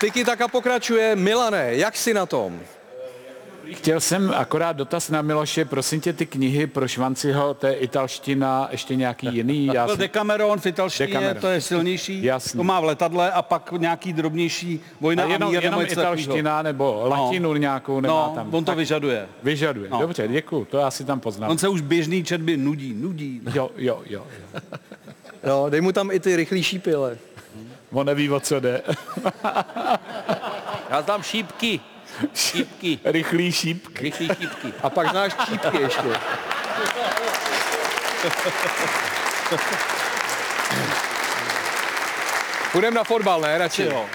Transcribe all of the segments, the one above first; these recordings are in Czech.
Tiki taka pokračuje. Milane, jak jsi na tom? Chtěl jsem akorát dotaz na Miloše, prosím tě, ty knihy pro Švanciho, to je italština, ještě nějaký jiný? Já Byl jsem, Decameron v italštině, Decameron. to je silnější. Jasný. To má v letadle a pak nějaký drobnější vojna a jenom, a mír jenom italština nebo latinu nějakou nemá No, tam. on to Tak vyžaduje. vyžaduje. No. Dobře, děkuju, to já si tam poznám. On se už běžný četby nudí, nudí. Jo, jo, jo. No, dej mu tam i ty rychlejší pile. On neví, o co jde. Já znám šípky. Šípky. Rychlý šíp. Rychlý šípky. A pak znáš čípky ještě. Půjdeme na fotbal, ne? Radši. Jo.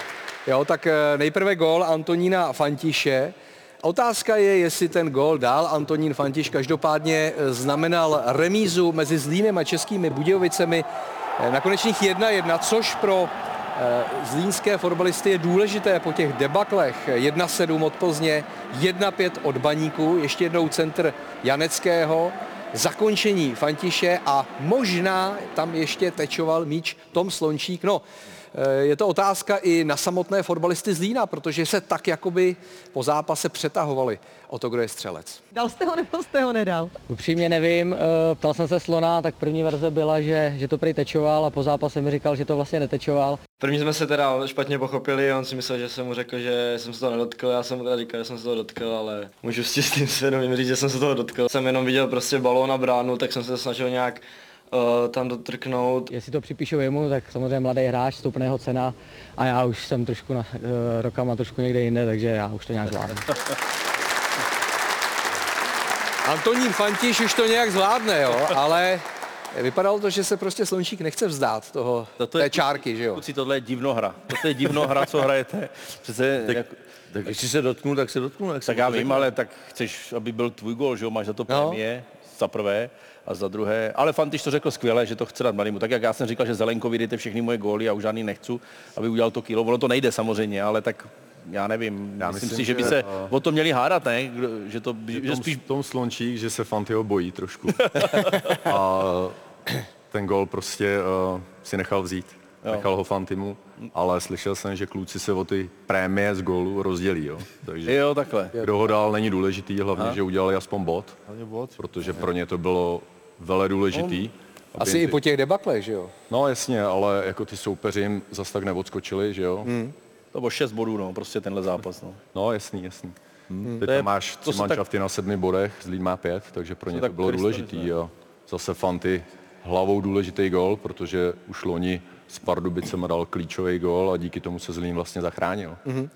Jo, tak eh, nejprve gól Antonína Fantiše. Otázka je, jestli ten gól dál Antonín Fantiš každopádně eh, znamenal remízu mezi Zlínem a Českými Budějovicemi eh, na konečných 1-1, což pro zlínské fotbalisty je důležité po těch debaklech 1-7 od Plzně, 1-5 od Baníku, ještě jednou centr Janeckého, zakončení Fantiše a možná tam ještě tečoval míč Tom Slončík. No, eh, je to otázka i na samotné fotbalisty z Lína, protože se tak jakoby po zápase přetahovali o to, kdo je střelec. Dal jste ho nebo jste ho nedal? Upřímně nevím, eh, ptal jsem se Slona, tak první verze byla, že, že to prý tečoval a po zápase mi říkal, že to vlastně netečoval. První jsme se teda špatně pochopili, on si myslel, že jsem mu řekl, že jsem se toho nedotkl, já jsem mu teda říkal, že jsem se toho dotkl, ale můžu s tím svědomím říct, že jsem se toho dotkl. Jsem jenom viděl prostě balón na bránu, tak jsem se snažil nějak uh, tam dotrknout. Jestli to připíšou jemu, tak samozřejmě mladý hráč, stoupne jeho cena a já už jsem trošku na, eh, rokama trošku někde jinde, takže já už to nějak zvládnu. Antonín Fantiš už to nějak zvládne, jo, ale vypadalo to, že se prostě Slončík nechce vzdát toho, Toto je- té čárky, že jo. Kluci, tohle je divnohra. Toto je divnohra, co hrajete. Přece, Tak, jak, tak jestli se dotknu, tak se dotknu. Jak tak se já to vím, ale tak chceš, aby byl tvůj gol, že jo, máš za to No. prémie, za prvé, a za druhé. Ale Fantiš to řekl skvěle, že to chce dát mladému. Tak jak já jsem říkal, že Zelenkovi dejte všechny moje góly a už žádný nechci, aby udělal to kilo. Ono to nejde samozřejmě, ale tak já nevím. Já myslím, myslím, si, že by že, se eh, o to měli hádat, ne? Že to, že Tom, spíš Tom Slončík, že se Fantyho bojí trošku. a ten gol prostě uh, si nechal vzít. Jo. Nechal ho Fantimu, ale slyšel jsem, že kluci se o ty prémie z gólu rozdělí. Jo. Takže Jo, takhle. kdo ho dál není důležitý, hlavně, že udělali aspoň bod, bod. protože pro ně to bylo vele důležitý. aby Asi jim i po těch debaklech, že jo. No jasně, ale jako ty soupeři jim zas tak neodskočili, že jo? Hmm. To bylo 6 bodů, no, prostě tenhle zápas. No. No jasný, jasný. Hmm. Teď To je- tam máš tři se tak- manšafty na sedmi bodech, Zlín má pět, takže pro ně to bylo důležitý. Jo. Zase Fanty hlavou důležitý gol, protože už loni s Pardubicem dal klíčový gol a díky tomu se Zlín vlastně zachránil. Hmm.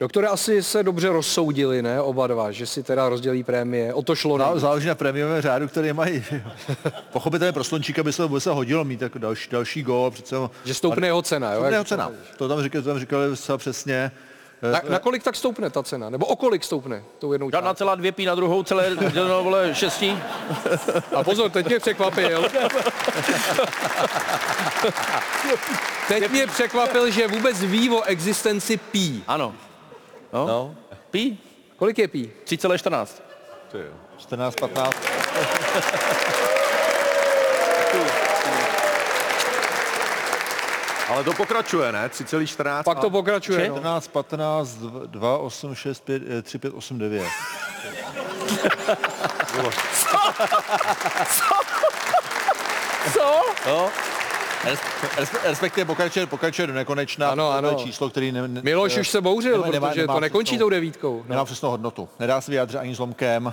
Doktore, asi se dobře rozsoudili, ne, oba dva, že si teda rozdělí prémie. O to šlo. Zá- Ne? Záleží na prémiovém řádu, který mají. Pochopitelně pro Slončíka by se, by se hodilo mít jako další, další gól. Přece, ho- Že stoupne jeho cena, jo? Stoupne jeho cena. To tam říkali, to tam říkali zcela přesně. Eh, Na, na kolik tak stoupne ta cena? Nebo o kolik stoupne tou jednou Žádná částkou? celá dvě pí na druhou, celé děleno, vole, šestí. A pozor, teď mě překvapil. Teď mě překvapil, že vůbec ví o existenci pí. Ano. No. No, Pí? Kolik je pí? 3,14. Ty jo. 14, 15. Ale to pokračuje, ne? 3,14. Pak to pokračuje. No. 14, 15, 2, 8, 6, 5, 3, 5, 8, 9. Co? Jo. Respe- Respektive pokračuje, pokračuje do nekonečna. Ano, To je ano. číslo, který ne, ne, Miloš už se bouřil, nemá- nemá- protože nemá to nekončí přesnou- tou devítkou. Nemá přesnou hodnotu. Nedá se vyjádřit ani zlomkem,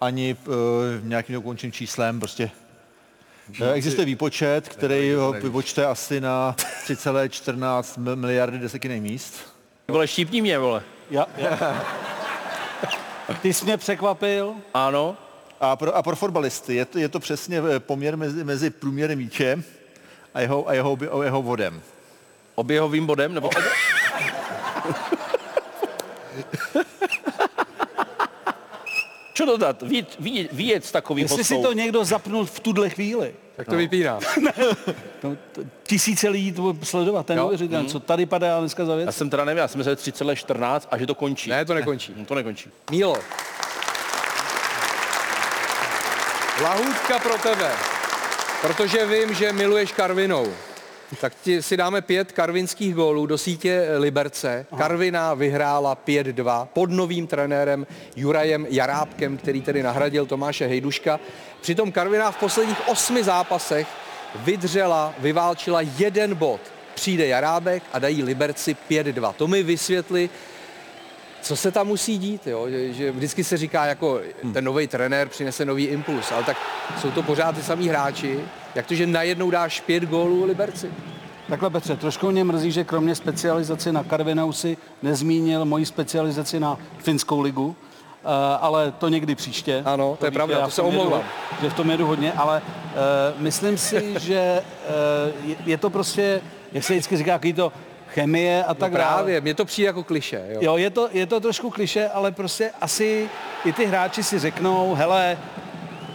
ani uh, nějakým dokončným číslem. Prostě Eh, Existuje výpočet, který ho vypočte asi na 3,14 mil- miliardy desetinných míst. Vole, štípni mě, vole. Já, já. Ty jsi mě překvapil. Ano. A pro, a pro fotbalisty je to, je to přesně eh, poměr mezi, mezi průměrem míče a jeho, a jeho, a jeho vodem. Oběhovým bodem, nebo... Co dodat? Víc, ví, víc takový Jestli si to někdo zapnul v tuhle chvíli. Tak to vypíná. No, t- tisíce lidí to bude sledovat, ten Jo. neuvěřitelný, co tady padá dneska za Já věc. jsem teda nevím, já jsem myslel 3,14 a že to končí. Ne, to nekončí. Hm, To nekončí. Mílo. Lahůdka pro tebe. Protože vím, že miluješ Karvinou. Tak ti si dáme pět karvinských gólů do sítě Liberce. Karvina vyhrála 5-2 pod novým trenérem Jurajem Jarábkem, který tedy nahradil Tomáše Hejduška. Přitom Karvina v posledních osmi zápasech vydřela, vyválčila jeden bod. Přijde Jarábek a dají Liberci 5-2. To mi vysvětli, co se tam musí dít, jo? Že, že vždycky se říká, jako ten nový trenér přinese nový impuls, ale tak jsou to pořád ty samý hráči. Jak to, že najednou dáš pět gólů Liberci? Takhle Petře, trošku mě mrzí, že kromě specializace na Karvinou si nezmínil moji specializaci na finskou ligu, Uh, ale to někdy příště. Ano, to je víte, pravda, já to se omlouvám. Že v tom jedu hodně, ale uh, myslím si, že uh, je, je to prostě, jak se vždycky říká, jaký to chemie a tak No dále. právě, mně to přijde jako kliše. Jo? Jo, je to, je to trošku kliše, ale prostě asi i ty hráči si řeknou, hele,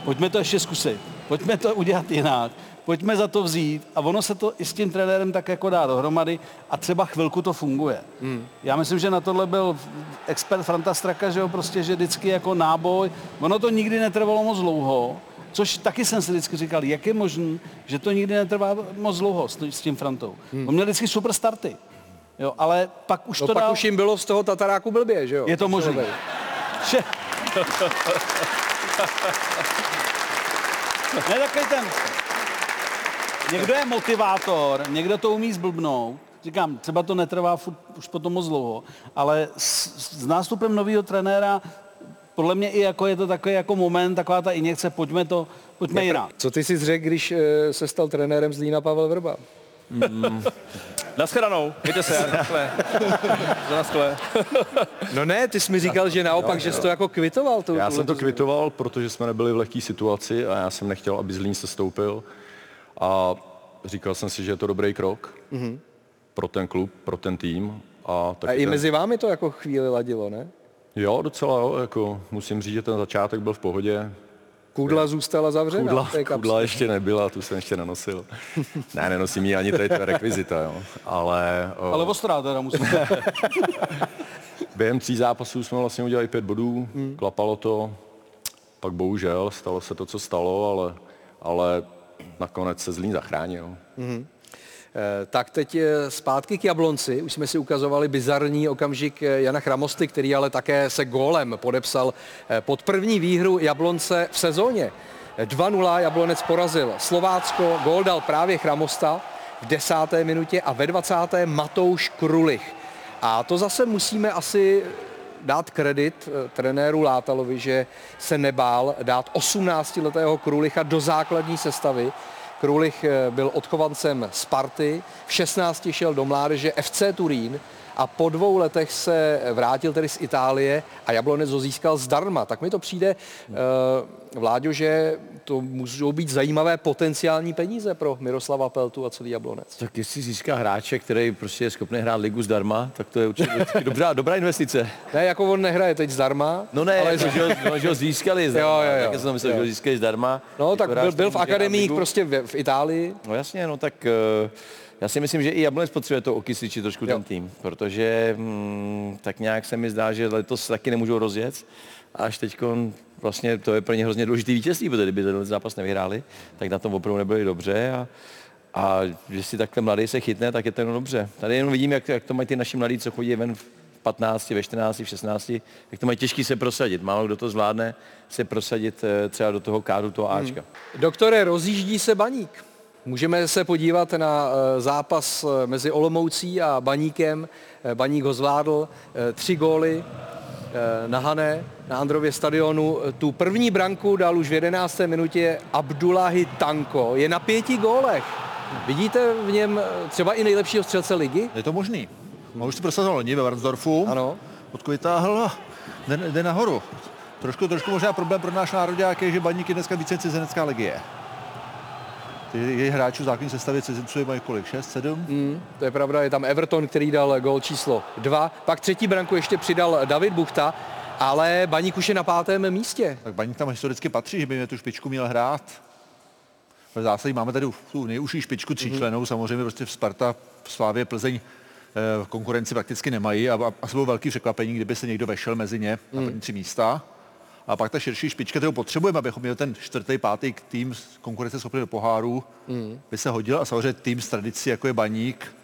pojďme to ještě zkusit, pojďme to udělat jinak, pojďme za to vzít a ono se to i s tím trenérem tak jako dá dohromady a třeba chvilku to funguje. Hmm. Já myslím, že na tohle byl expert Franta Straka, že jo, prostě, že vždycky jako náboj, ono to nikdy netrvalo moc dlouho, Což taky jsem si vždycky říkal, jak je možné, že to nikdy netrvá moc dlouho s, s tím Frantou. Hmm. On měl vždycky super starty. Jo, ale pak už No to pak dál... už jim bylo z toho Tataráku blbě, že jo? Je to možné. Ne takový ten... Někdo je motivátor, někdo to umí zblbnout. Říkám, třeba to netrvá furt, už potom moc dlouho, ale s, s nástupem nového trenéra podle mě i jako je to takový jako moment, taková ta injekce, pojďme to, pojďme jinak. Co ty si řekl, když eh, se stal trenérem Zlína Pavel Vrba? Naschledanou, mějte se, na na. No ne, ty jsi mi říkal, že naopak, že jsi to jako kvitoval. Tu, Já jsem to kvitoval, protože jsme nebyli v lehké situaci a já jsem nechtěl, aby Zlín se stoupil. A říkal jsem si, že je to dobrý krok mm-hmm. pro ten klub, pro ten tým. A, A taky i ten, mezi vámi to jako chvíli ladilo, ne? Jo, docela jo, jako musím říct, že ten začátek byl v pohodě. Kudla zůstala zavřena. Kudla, v té kapse. kudla ještě nebyla, tu jsem ještě nenosil. ne, nenosím ji ani tady, to je rekvizita, jo. Ale, o, Ale ostrá teda musím. během tří zápasů jsme vlastně udělali pět bodů, hmm. klapalo to, pak bohužel stalo se to, co stalo, ale, ale nakonec se Zlín zachránil. Eh, Tak teď eh, zpátky k Jablonci. Už jsme si ukazovali bizarní okamžik eh, Jana Chramosty, který ale také se gólem podepsal eh, pod první výhru Jablonce v sezóně. Eh, 2-0 Jablonec porazil Slovácko, gól dal právě Chramosta v desáté minutě a ve 20. Matouš Krulich. A to zase musíme asi dát kredit eh, trenéru Látalovi, že se nebál dát 18-letého Krulicha do základní sestavy. Krulich eh, byl odchovancem Sparty, v 16 šel do mládeže FC Turín a po dvou letech se vrátil tedy z Itálie a Jablonec ho získal zdarma. Tak mi to přijde, eh, Vláďo, že to můžou být zajímavé potenciální peníze pro Miroslava Peltu a celý Jablonec. Tak jestli získá hráče, který prostě je schopný hrát ligu zdarma, tak to je určitě dobrá, dobrá investice. Ne, jako on nehraje teď zdarma. No ne, ale jako, že, ho, no, že ho získali zdarma, Jo, jo, jo. tak jsem myslel, Jo. že ho získali zdarma. No, tak Jako byl, byl v ligu. prostě v, v Itálii. No jasně, no tak eh, já si myslím, že i Jablonec potřebuje to okysličit trošku Jo. ten tým, protože hm, tak nějak se mi zdá, že letos taky nemůžou rozjet. Až teď vlastně to je pro ně hrozně důležitý vítězství, protože kdyby ten zápas nevyhráli, tak na tom opravdu nebyli dobře a, a že si takhle mladý se chytne, tak je to jenom dobře. Tady jenom vidím, jak, jak to mají ty naši mladí, co chodí ven v 15, ve 14, v 16, jak to mají těžký se prosadit. Málo kdo to zvládne se prosadit eh, třeba do toho kádu, toho Ačka. Doktore, rozjíždí se baník. Můžeme se podívat na eh, zápas eh, mezi Olomoucí a Baníkem. Eh, Baník ho zvládl, tři góly na Hané, na Andrově stadionu. Tu první branku dal už v 11. minutě Abdullahi Tanko. Je na pěti gólech. Vidíte v něm třeba i nejlepšího střelce ligy? Je to možný. On už to prosazoval loni ve Varnsdorfu. Ano. Odkud vytáhl a jde, jde nahoru. Trošku, trošku možná problém pro náš národák je, že baník je dneska více cizinecká legie. Jejich hráčů základní sestavě cizinců mají kolik? 6, 7? Mm, to je pravda, je tam Everton, který dal gól číslo dva. Pak třetí branku ještě přidal David Buchta, ale Baník už je na pátém místě. Tak baník tam historicky patří, že by mě tu špičku měl hrát. V zásadě máme tady tu nejužší špičku tříčlenou, samozřejmě prostě v Sparta, v Slávě, Plzeň eh, konkurenci prakticky nemají a, a asi bylo velký překvapení, kdyby se někdo vešel mezi ně na první tři místa. A pak ta širší špička, kterou potřebujeme, abychom měli ten čtvrtý, pátý tým z konkurence schopný do poháru, mm. by se hodil. A samozřejmě tým z tradicí, jako je Baník,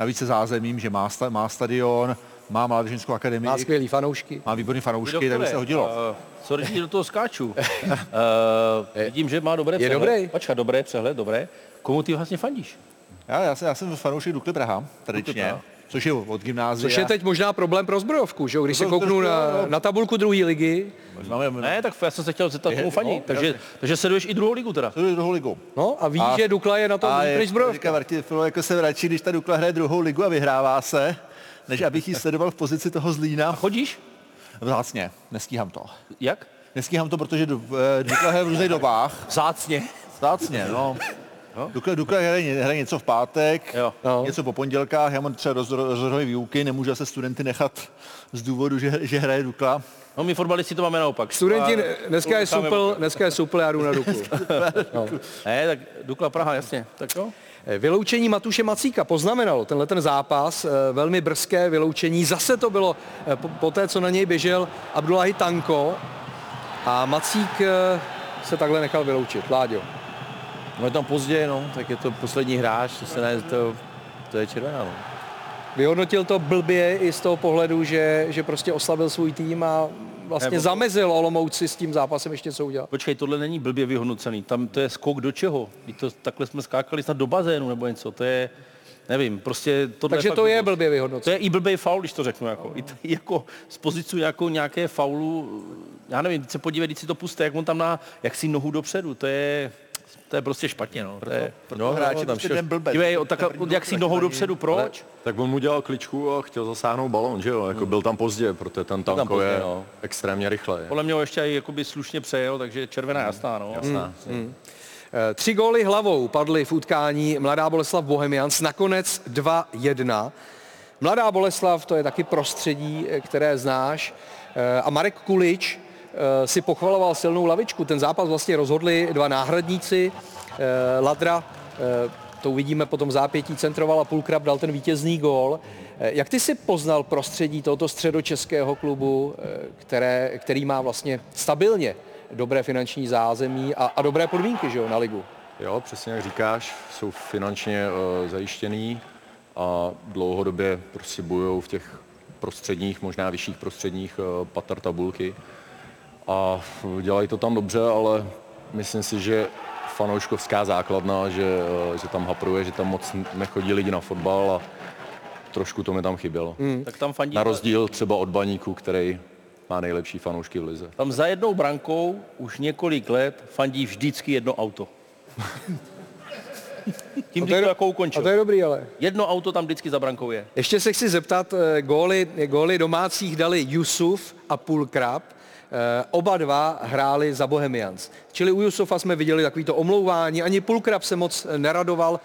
navíc se zázemím, že má, sta, má stadion, má mládežnickou akademii, Má skvělý fanoušky. má výborný fanoušky, tak by se hodilo. Uh, sorry, že do toho skáču. Uh, vidím, že má dobré Je přehled. dobrý. Počkat, dobré přehled, dobré. Komu ty vlastně fandíš? Já, já, jsem, já jsem fanoušek Dukly Praha, tradičně, Praha. Což je od gymnázia. Což je teď možná problém pro zbrojovku, že jo? Když se To- to- kouknu to- na, na tabulku druhé ligy, Máme, Ne, tak já jsem se chtěl zeptat, komu fandí. no, takže, takže sleduješ i druhou ligu teda. je druhou ligu. no a ví, A- že Dukla je na tom A líp je, než říká zbrojovka. Martin Filo, jako se radši, když ta Dukla hraje druhou ligu a vyhrává se, než abych ji sledoval v pozici toho Zlína. Chodíš? Vzácně, nestíhám to. Jak? Nestíhám to, protože eh, Dukla hraje v různých dobách. Vzácně. Vzácně, no. Dukla, Dukla hraje, hraje něco v pátek, Jo. No. něco po pondělkách, já mám třeba roz- rozhodové výuky, nemůžu se studenty nechat z důvodu, že, že hraje Dukla. No my fotbalisti to máme naopak. Studenti, dneska je supl, dneska je supl, já jdu na Duklu. Ne, tak Dukla Praha, jasně. Tak jo. Vyloučení Matuše Macíka poznamenalo tenhle ten zápas, eh, velmi brzké vyloučení. Zase to bylo eh, po, té, co na něj běžel Abdullahi Tanko a Macík eh, se takhle nechal vyloučit. Láďo. No je tam pozdě, no, tak je to poslední hráč, to se ne, to, to je červená, no. Vyhodnotil to blbě i z toho pohledu, že, že prostě oslabil svůj tým a vlastně Nebo- zamezil Olomouci s tím zápasem ještě co udělat. Počkej, tohle není blbě vyhodnocený. Tam to je skok do čeho? Vždyť To, takhle jsme skákali snad do bazénu nebo něco. To je, nevím, prostě tohle Takže to je blbě To vyhodnocený. je i blbý faul, když to řeknu. Jako, I t- jako z pozici jako nějaké faulu, já nevím, teď se podívej, když si to puste, jak on tam má, jak si nohu dopředu, to je, to je prostě špatně. No. To je, No, hráč je prostě ten blbec. dívej, o, tak, jak si nohou dopředu, proč? Tak on mu dělal kličku a chtěl zasáhnout balón, že jo? Jako byl tam pozdě, protože ten tanko pozdě, je no. extrémně rychle. Podle mě ho ještě i jakoby slušně přejel, takže červená jasná. No. Jasná. Eh, Tři góly hlavou padly v utkání Mladá Boleslav Bohemians, nakonec 2-1. Mladá Boleslav, to je taky prostředí, eh, které znáš. Eh, A Marek Kulič si pochvaloval silnou lavičku. Ten zápas vlastně rozhodli dva náhradníci. Eh, Ladra, eh, to uvidíme potom zápětí, centroval a Pulkrab dal ten vítězný gól. Eh, Jak ty si poznal prostředí tohoto středočeského klubu, eh, které, který má vlastně stabilně dobré finanční zázemí a, a dobré podmínky že jo, na ligu? Jo, přesně jak říkáš, jsou finančně uh, zajištěný a dlouhodobě prostě bojují v těch prostředních, možná vyšších prostředních uh, patar tabulky. A dělají to tam dobře, ale myslím si, že fanouškovská základna, že, uh, že tam hapruje, že tam moc nechodí lidi na fotbal a trošku to mi tam chybělo. Mm. Tak tam fandí Na rozdíl třeba od Baníku, který má nejlepší fanoušky v lize. Tam za jednou brankou už několik let fandí vždycky jedno auto. Tím to je to jako A ukončil. to je dobrý, ale. Jedno auto tam vždycky za brankou je. Ještě se chci zeptat, eh, góly, góly domácích dali Jusuf a Pulkrab. Eh, Oba dva hráli za Bohemians. Čili u Jusufa jsme viděli takovýto omlouvání, ani Pulkrab se moc neradoval.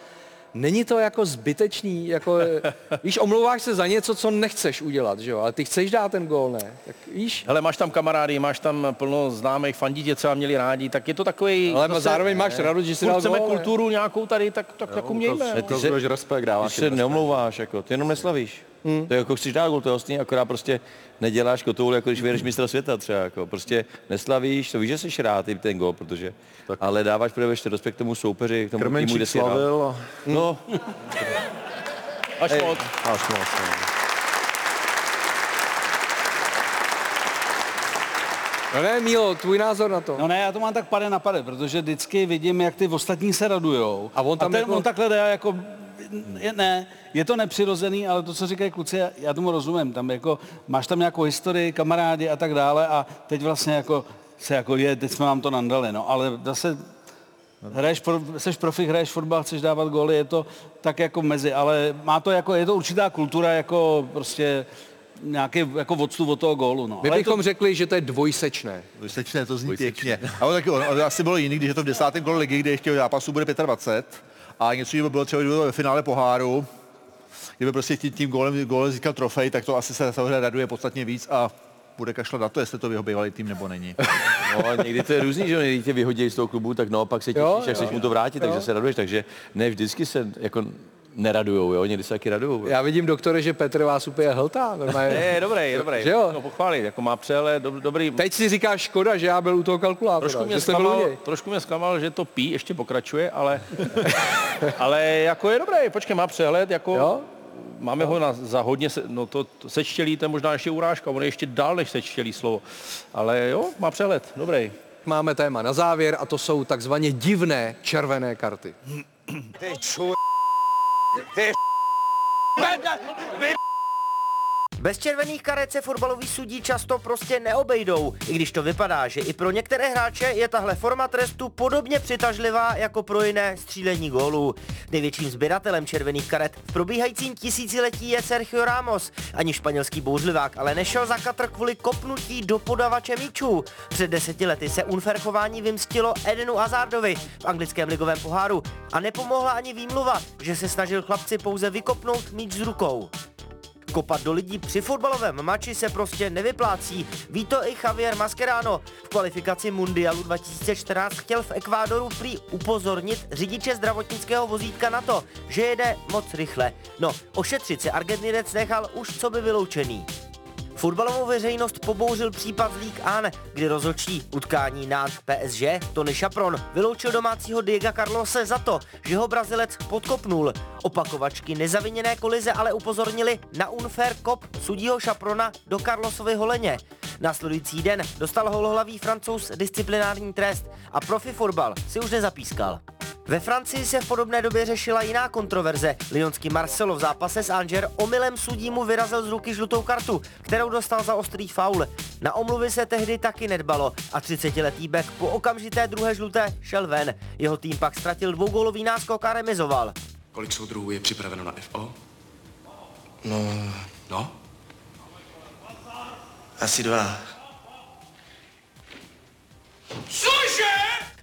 Není to jako zbytečný, jako, víš, omlouváš se za něco, co nechceš udělat, že jo, ale ty chceš dát ten gól, ne? Tak víš, Hele, máš tam kamarády, máš tam plno známých, fandí tě třeba měli rádi, tak je to takový... ale zároveň máš radost, že Furt dal chceme gól, ne? kulturu nějakou tady, tak, tak jako mějme. no. ty se- Ukazuješ respekt, dáváš Když se neomlouváš, jako, ty jenom neslavíš. Hmm. To je jako chceš dát gol, to je jasný, akorát prostě neděláš kotoul, jako když vyjedeš mistra světa třeba, jako, prostě neslavíš, to víš, že jsi rád i ten gol, protože, tak. ale dáváš právě ještě respekt tomu soupeři, k tomu týmu, kde Krmenčík si hrál. slavil a No, Až moc. až moc. no. No ne, Mílo, tvůj názor na to. No ne, já to mám tak pade na pade, protože vždycky vidím, jak ty ostatní se radujou. A on tam ten, jako- on takhle jde jako, ne, je to nepřirozený, ale to, co říkají kluci, já, tomu rozumím. Tam jako, máš tam nějakou historii, kamarádi a tak dále a teď vlastně jako se jako je, teď jsme vám to nandali, no, ale zase hraješ, pro, seš profik, hraješ fotbal, chceš dávat góly, je to tak jako mezi, ale má to jako, je to určitá kultura jako prostě nějaký jako odstup od toho gólu, no. My Ale bychom řekli, že to je dvojsečné. Vysečné, to zní pěkně. Ale taky ono, ono asi bylo jiný, když je to v desátém kole ligy, kde ještě zápasů bude 25 a něco by bylo třeba kdyby bylo ve finále poháru, kdyby prostě tím, tím gólem, gólem získal trofej, tak to asi se samozřejmě raduje podstatně víc a bude kašlat na to, jestli to jeho bývalý tým nebo není. no, někdy to je různý, že jo, někdy tě vyhodí z toho klubu, tak naopak se těšíš, Jo, jak chceš mu to vrátit, takže se raduješ, takže ne vždycky se jako neradujou, jo, někdy se taky radujou. Já vidím, doktore, že Petr vás úplně hltá. Normálně. Ne, je dobrý, je dobrý. Že jo? No, pochválit, jako má přehled, dob, dobrý. Teď si říkáš škoda, že já byl u toho kalkulátora. Trošku mě, zklamal, trošku mě zklamal, že to pí, ještě pokračuje, ale, ale jako je dobrý, počkej, má přehled, jako Jo? máme ho na, za hodně, se, no to, to sečtělí, to je možná ještě urážka, on je ještě dál než sečtělí slovo, ale jo, má přehled, dobrý. Máme téma na závěr a to jsou takzvaně divné červené karty. Vem, Bez červených karet se fotbaloví sudí často prostě neobejdou, i když to vypadá, že i pro některé hráče je tahle forma trestu podobně přitažlivá jako pro jiné střílení gólů. Největším sběratelem červených karet v probíhajícím tisíciletí je Sergio Ramos. Ani španělský bouřlivák ale nešel za katr kvůli kopnutí do podavače míčů. Před deseti lety se unfair chování vymstilo Edenu Hazardovi v anglickém ligovém poháru a nepomohla ani výmluva, že se snažil chlapci pouze vykopnout míč z rukou. Kopat do lidí při fotbalovém mači se prostě nevyplácí. Ví to i Javier Mascherano. V kvalifikaci Mundialu 2014 chtěl v Ekvádoru prý upozornit řidiče zdravotnického vozítka na to, že jede moc rychle. No, ošetřit se Argentinec nechal už co by vyloučený. Fotbalovou veřejnost pobouřil případ z League An, kdy rozhodčí utkání na PSG Tony Chapron vyloučil domácího Diego Carlose za to, že ho Brazilec podkopnul. Opakovačky nezaviněné kolize ale upozornili na unfair kop sudího Chaprona do Carlosovy holeně. Následující den dostal holohlavý francouz disciplinární trest a profi fotbal si už nezapískal. Ve Francii se v podobné době řešila jiná kontroverze. Lyonský Marcelo v zápase s Anger omylem sudí mu vyrazil z ruky žlutou kartu, kterou dostal za ostrý faul. Na omluvy se tehdy taky nedbalo a 30-letý Beck po okamžité druhé žluté šel ven. Jeho tým pak ztratil dvougólový náskok a remizoval. Kolik soudruhů je připraveno na FO? No, No? asi dva.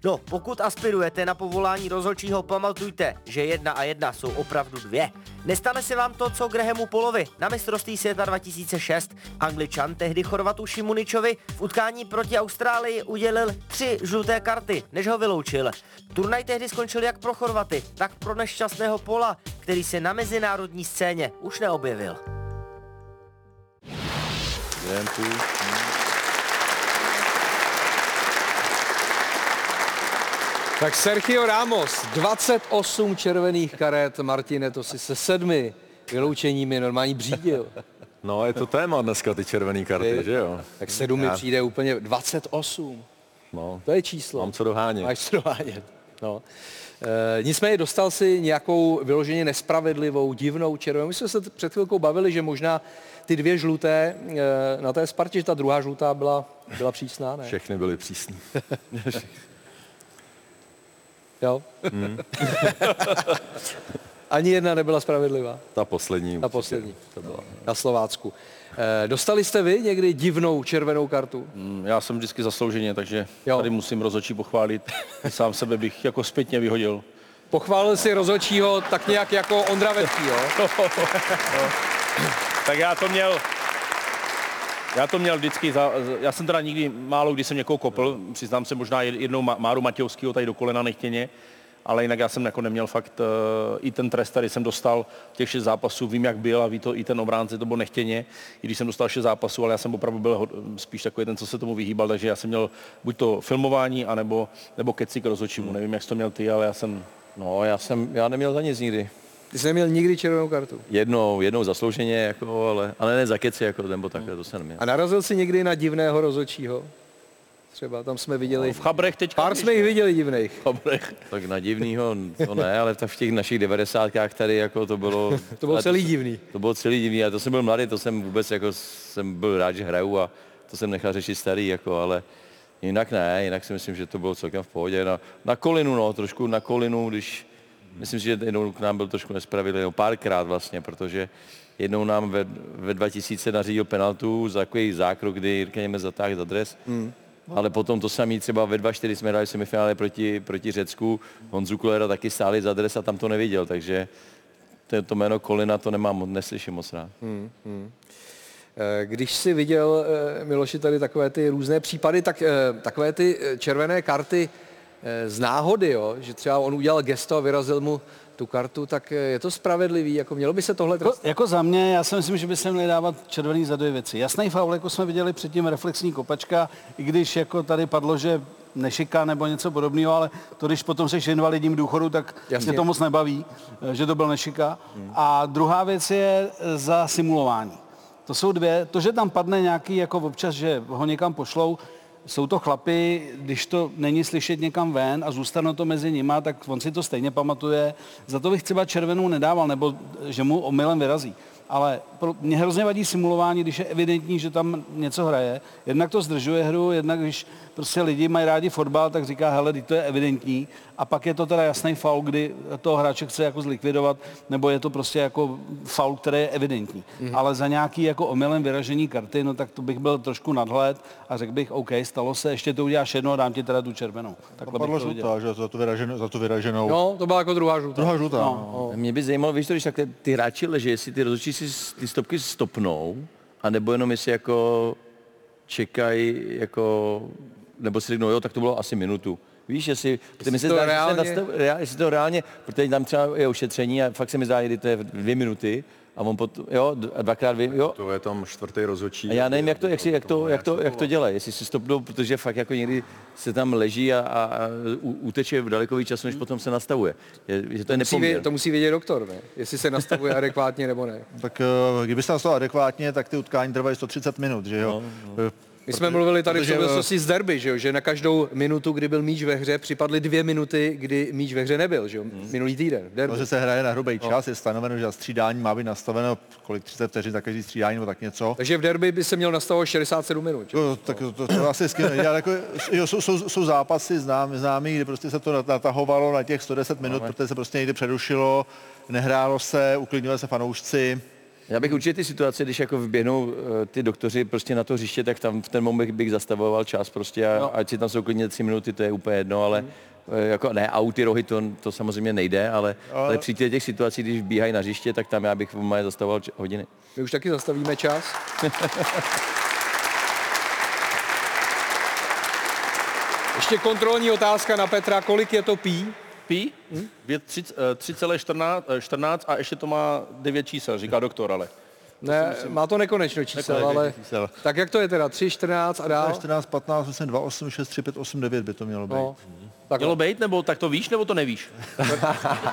No, pokud aspirujete na povolání rozhodčího, pamatujte, že jedna a jedna jsou opravdu dvě. Nestane se vám to, co Grahamu Polovi na mistrovství světa 2006. Angličan tehdy Chorvatu Šimuničovi v utkání proti Austrálii udělil tři žluté karty, než ho vyloučil. Turnaj tehdy skončil jak pro Chorvaty, tak pro nešťastného Pola, který se na mezinárodní scéně už neobjevil. Tak Sergio Ramos, 28 červených karet, Martine, to si se sedmi vyloučeními normální břídil. No, je to téma dneska, ty červené karty, Ty? že jo? Tak sedm mi přijde úplně 28. No, To je číslo. mám co dohánět. Máš co dohánět. No. E, nicméně dostal si nějakou vyloženě nespravedlivou, divnou červenou. My jsme se před chvilkou bavili, že možná ty dvě žluté e, na té Spartě, že ta druhá žlutá byla, byla přísná, ne? Všechny byly přísný. Jo? Hmm. Ani jedna nebyla spravedlivá. Ta poslední. Ta poslední. To byla. Na Slovácku. E, dostali jste vy někdy divnou červenou kartu? Mm, Já jsem vždycky zaslouženě, takže Jo. tady musím rozhodčí pochválit. Sám sebe bych jako zpětně vyhodil. Pochválil si rozhodčího tak nějak jako Ondra Vetký, jo? Tak já to měl, já to měl vždycky, za, já jsem teda nikdy málo kdy jsem někoho kopl, přiznám se možná jed- jednou Máru Matějovského tady do kolena nechtěně, ale jinak já jsem jako neměl fakt, uh, i ten trest, který jsem dostal těch šest zápasů, vím jak byl a ví to i ten obránce, to bylo nechtěně, i když jsem dostal šest zápasů, ale já jsem opravdu byl spíš takový ten, co se tomu vyhýbal, takže já jsem měl buď to filmování, anebo, nebo keci k rozhodčímu, nevím, jak jsi to měl ty, ale já jsem No, já jsem, já neměl za nic nikdy. Ty jsi neměl nikdy červenou kartu. Jednou, jednou zaslouženě, jako, ale, ale ne za keci, jako, nebo takhle, to jsem neměl. A narazil jsi někdy na divného rozhodčího? Třeba tam jsme viděli... v Chabrech teď Pár jsme jich viděli divných. Chabrech. Tak na divnýho to ne, ale v těch našich devadesátkách tady jako to bylo... To bylo celý se- divný. To bylo celý divný, a to jsem byl mladý, to jsem vůbec jako jsem byl rád, že hraju a to jsem nechal řešit starý, jako, ale jinak ne, jinak si myslím, že to bylo celkem v pohodě. Na, na kolinu, no, trošku na kolinu, když, myslím si, že jednou k nám byl trošku nespravedlivý, párkrát vlastně, protože jednou nám ve, ve 2000 nařídil penaltu za takový zákrok, kdy Jirka Němec zatáhl za dres. Hmm. Ale potom to samý třeba ve 2-4 jsme hráli semifinále proti, proti Řecku. Honzu Kulera taky stáli za dres a tam to neviděl, takže to, to jméno Kolina to nemám, neslyším moc rád. Hmm. Eh, Když si viděl, eh, Miloši, tady takové ty různé případy, tak eh, takové ty červené karty z náhody, jo? že třeba on udělal gesto a vyrazil mu tu kartu, tak eh, je to spravedlivý, jako mělo by se tohle Jako, jako za mě, já si myslím, že by se měli dávat červený za dvě věci. Jasný faul, jako jsme viděli předtím, reflexní kopačka, i když jako tady padlo, že nešika nebo něco podobného, ale to, když potom seš invalidním důchodu, tak Jasně. mě to moc nebaví, eh, že to byl nešika. A druhá věc je eh, za simulování. To jsou dvě. To, že tam padne nějaký jako občas, že ho někam pošlou, jsou to chlapy, když to není slyšet někam ven a zůstane to mezi nima, tak on si to stejně pamatuje. Za to bych třeba červenou nedával, nebo že mu omylem vyrazí. Ale pro, mě hrozně vadí simulování, když je evidentní, že tam něco hraje. Jednak to zdržuje hru, jednak když prostě lidi mají rádi fotbal, tak říká, hele, to je evidentní. A pak je to teda jasný faul, kdy toho hráče chce jako zlikvidovat, nebo je to prostě jako faul, který je evidentní. Mm. Ale za nějaký jako omylem vyražení karty, no tak to bych byl trošku nadhled a řekl bych, OK, stalo se, ještě to uděláš jedno a dám ti teda tu červenou. Takhle Padla bych to žlutá, že za tu vyraženou. Za tu vyraženou. No, to byla jako druhá žlutá. Druhá žlutá. No. Mě by zajímalo, víš to, když takhle ty hráči leží, jestli ty rozhodčí si ty stopky stopnou, anebo jenom jestli jako čekají, jako, nebo si řeknou, jo, tak to bylo asi minutu. Víš, jestli, protože mi se to zdá, že se reálně- nastav, jestli to reálně, protože tam třeba je ošetření a fakt se mi zdá, že to je dvě minuty a on potom, jo, dvakrát dvě, jo. To je tam čtvrtý rozhodčí. A já nevím, jak to, jak, si, jak to, jak to, jak to dělají, jestli si stopnou, protože fakt jako někdy se tam leží a, a, a u- uteče v daleko víc času, než potom se nastavuje. Je, že to je Musí nepoměr. vědět, to musí vědět doktor, ne? Jestli se nastavuje adekvátně nebo ne. Tak eh, kdyby se nastavil adekvátně, tak ty utkání trvají 130 minut, že jo? No, My jsme mluvili tady v protože, souvislosti s derby, že, jo? že na každou minutu, kdy byl míč ve hře, připadly dvě minuty, kdy míč ve hře nebyl, že jo? minulý týden. v derby. No, že se hraje na hrubý čas, je stanoveno, že střídání má být nastaveno kolik 30 vteřin za každý střídání nebo tak něco. Takže v derby by se měl nastavovat 67 minut. že? Jo, tak to, to, to asi nejde, ale jako, jo, jsou, jsou, jsou, zápasy znám, známý, kde prostě se to nat- natahovalo na těch 110 minut, protože se prostě někde přerušilo, nehrálo se, uklidnili se fanoušci. Já bych určitě ty situace, když jako vyběhnou eh, ty doktoři prostě na to hřiště, tak tam v ten moment bych zastavoval čas prostě a No. ať si tam jsou klidně tři minuty, to je úplně jedno, ale eh, jako ne, auty, rohy, to, to samozřejmě nejde, ale, ale... ale při těch situacích, když bíhají na hřiště, tak tam já bych v moje zastavoval č- hodiny. My už taky zastavíme čas. Ještě kontrolní otázka na Petra, kolik je to pí? Pí? Hm? 3,14 a ještě to má 9 čísel, říká doktor, ale. Ne, má to nekonečno čísel, Nekonečno ale... čísel. Tak jak to je teda? 3, 14 a dál? 14, 15, 8, 2, 8, 6, 3, 5, 8, 9 by to mělo být. No. Tak Mělo být, nebo tak to víš, nebo to nevíš?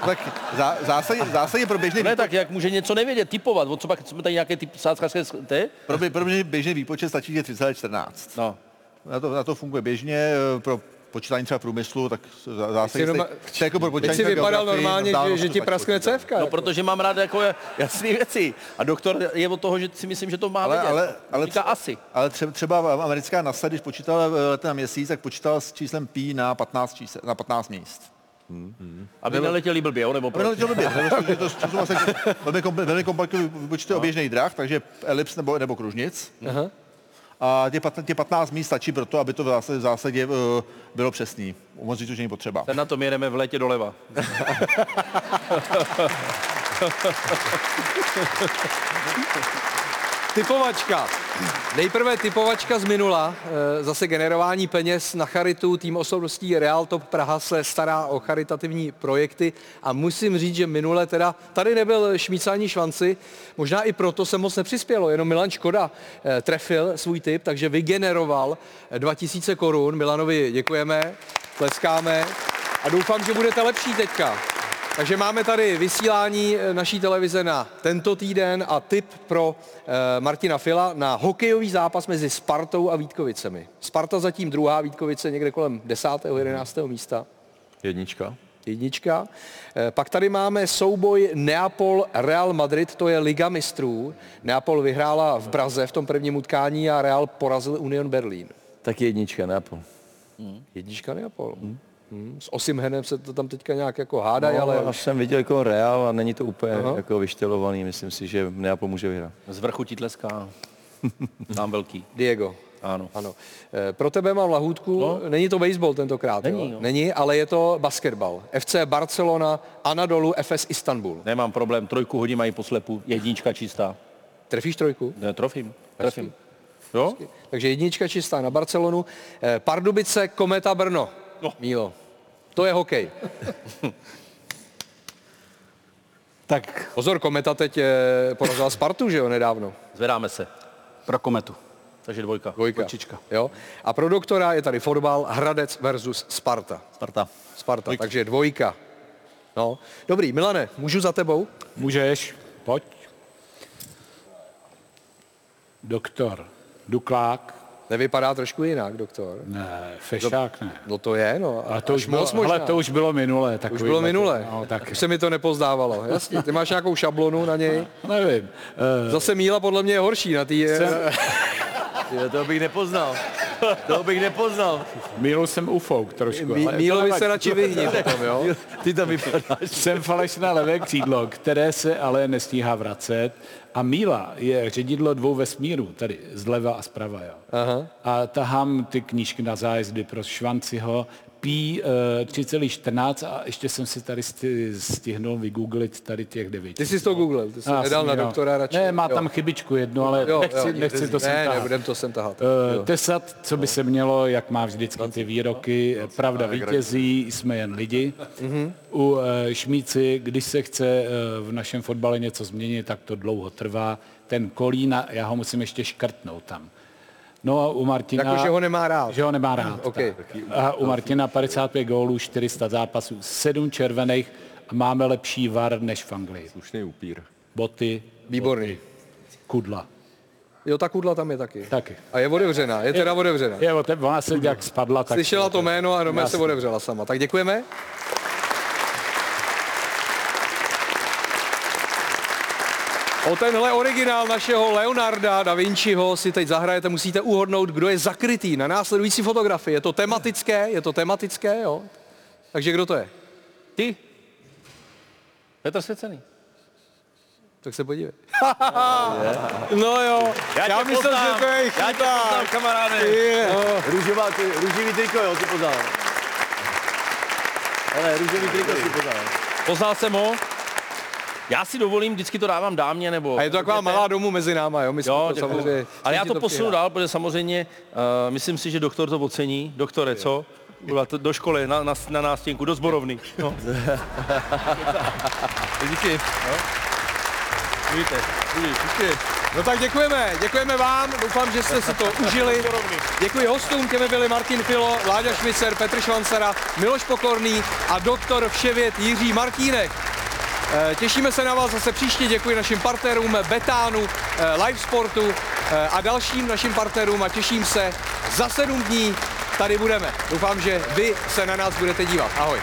tak zá, zásadně, zásadně pro běžný Ne, tak jak může něco nevědět, typovat, o co pak jsme tady nějaké typ sázkařské ty? Pro, bě- pro běžný, běžný výpočet stačí, že 3,14. No. Na to, na to funguje běžně, eh, pro počítání třeba průmyslu, tak zá- zásadně jenom- to jako pro počítání si třeba vypadal geografii, normálně, že, že ti praskne cévka. No, jako. protože mám rád jako jasné věci. A doktor je od toho, že si myslím, že to má Ale, vědět. ale, ale, Říká asi. ale třeba, třeba americká NASA, když počítala eh, lety na měsíc, tak počítala s číslem pi na 15, čísel, na 15 míst. Aby neletěli blbě, jo, nebo Aby proč? neletěl blbě, protože to, to velmi komplikované výpočty no. oběžných drah, takže elips nebo, nebo kružnic. Aha. A těch 15, těch 15 míst stačí pro to, aby to v zásadě, v zásadě eh, bylo přesný. Moc říct už není potřeba. Ten na tom jedeme v létě doleva. Typovačka. Nejprve typovačka z minula, eh, zase generování peněz na charitu. Tým osobností Real Top Praha se stará o charitativní projekty a musím říct, že minule teda tady nebyl šmícání švanci, možná i proto se moc nepřispělo, jenom Milan Škoda eh, trefil svůj tip, takže vygeneroval eh, 2000 korun. Milanovi děkujeme, tleskáme a doufám, že budete lepší teďka. Takže máme tady vysílání eh, naší televize na tento týden a tip pro eh, Martina Fila na hokejový zápas mezi Spartou a Vítkovicemi. Sparta zatím druhá, Vítkovice někde kolem 10. 11. místa. Jednička. Jednička. Eh, Pak tady máme souboj Neapol-Real Madrid, to je Liga mistrů. Neapol vyhrála v Praze v tom prvním utkání a Real porazil Union Berlín. Tak jednička, Neapol. Jednička Neapol. Hmm. S Osimhenem se to tam teďka nějak jako hádají, No, ale už jsem viděl jako Real a není to úplně Aha. jako vyštelovaný. Myslím si, že Neapol může vyhrát. Z vrchu ti tleská. Tam velký. Diego. Ano. Ano. Eh, Pro tebe mám lahůdku. No. Není to baseball tentokrát. Není, jo? jo. Není, ale je to basketbal. FC Barcelona, Anadolu, FS Istanbul. Nemám problém, trojku hodím mají poslepu, jednička čistá. Trefíš trojku? Ne, trofím, trefím. Jo? Takže jednička čistá na Barcelonu. Eh, Pardubice, Kometa Brno. No. Mílo. To je hokej. Tak Pozor, Kometa teď eh, porazila Spartu, že jo, nedávno. Zvedáme se. pro kometu. Takže dvojka. Dvojka. Dvojčička. Jo. A pro doktora je tady fotbal Hradec versus Sparta. Sparta. Sparta, takže dvojka. No, dobrý, Milane, můžu za tebou? Můžeš, pojď. Doktor Duklák, Nevypadá trošku jinak, doktor. ne, Fešák ne. No to je, no. Ale to už, bylo, moc možná. hele, to už bylo minulé. Už takový bylo tak- minule. No, tak Už se mi to nepozdávalo. Jasně, ty máš nějakou šablonu na něj. nevím. Eh, Zase Míla podle mě je horší na tý... Jsem- to bych nepoznal. To bych nepoznal. Mílu jsem ufouk trošku. Mí- Mílovi se radši vyhni potom, jo? Ty tam vypadáš. Jsem falešné levé křídlo, které se ale nestíhá vracet. A Míla je ředidlo dvou vesmírů, tady zleva a zprava. Jo. Aha. A tahám ty knížky na zájezdy pro Švanciho. Uh, 3,14 a ještě jsem si tady sti- stihnul vygooglit tady těch devět. Ty jsi to googlil, ty jsi nedal na jo. doktora radši. Ne, má jo. tam chybičku jednu, ale Jo, nechci, jo. nechci to sem Ne, tahat. nebudem to sem tahat. Eh, Jo. Tesat, co by se mělo, jak má vždycky ty výroky, pravda vítězí, jsme jen lidi. Mhm. U eh, Šmíci, když se chce eh, v našem fotbale něco změnit, tak to dlouho trvá. Ten Kolína, já ho musím ještě škrtnout tam. No a u Martina... Jako, že ho nemá rád. Že ho nemá rád. OK. tak. A u Martina 55 gólů, 400 zápasů, 7 červených a máme lepší var než v Anglii. Slušný upír. Boty, Výborný. kudla. Jo, ta kudla tam je taky. Taky. A je otevřená, je teda otevřená. Je, ona se jak spadla, tak... Slyšela to jméno a doma se otevřela sama. Tak děkujeme. O tenhle originál našeho Leonarda da Vinciho si teď zahrajete, musíte uhodnout, kdo je zakrytý na následující fotografii. Je to tematické, je to tematické, jo? Takže kdo to je? Ty. Petr Svěcený. Tak se podívej. no jo, Já tě myslím, že to je Já tě chyba. poznám, kamaráde. Je. Růžová, ty, růžový triko, jo, ty poznal. Ale růžový triko si poznal. Poznal jsem ho. Já si dovolím, vždycky to dávám dámě, nebo... A je to taková malá domů mezi náma, jo? My jsme Jo, to samozřejmě... Ale já všichni to posunu dál, protože samozřejmě uh, myslím si, že doktor to ocení. Doktore, co? Byla to do školy, na, na, na nástěnku, do zborovny. No. Díky. Vidíte, vidíte. No tak děkujeme, děkujeme vám, doufám, že jste si to užili. Děkuji hostům, těmi byli Martin Filo, Láďa Šmicer, Petr Švancera, Miloš Pokorný a doktor Vševěd Jiří Martínek. Eh, Těšíme se na vás zase příště, děkuji našim partnerům Betánu, eh, Live Sportu eh, a dalším našim partnerům a těším se za sedm dní tady budeme. Doufám, že vy se na nás budete dívat. Ahoj.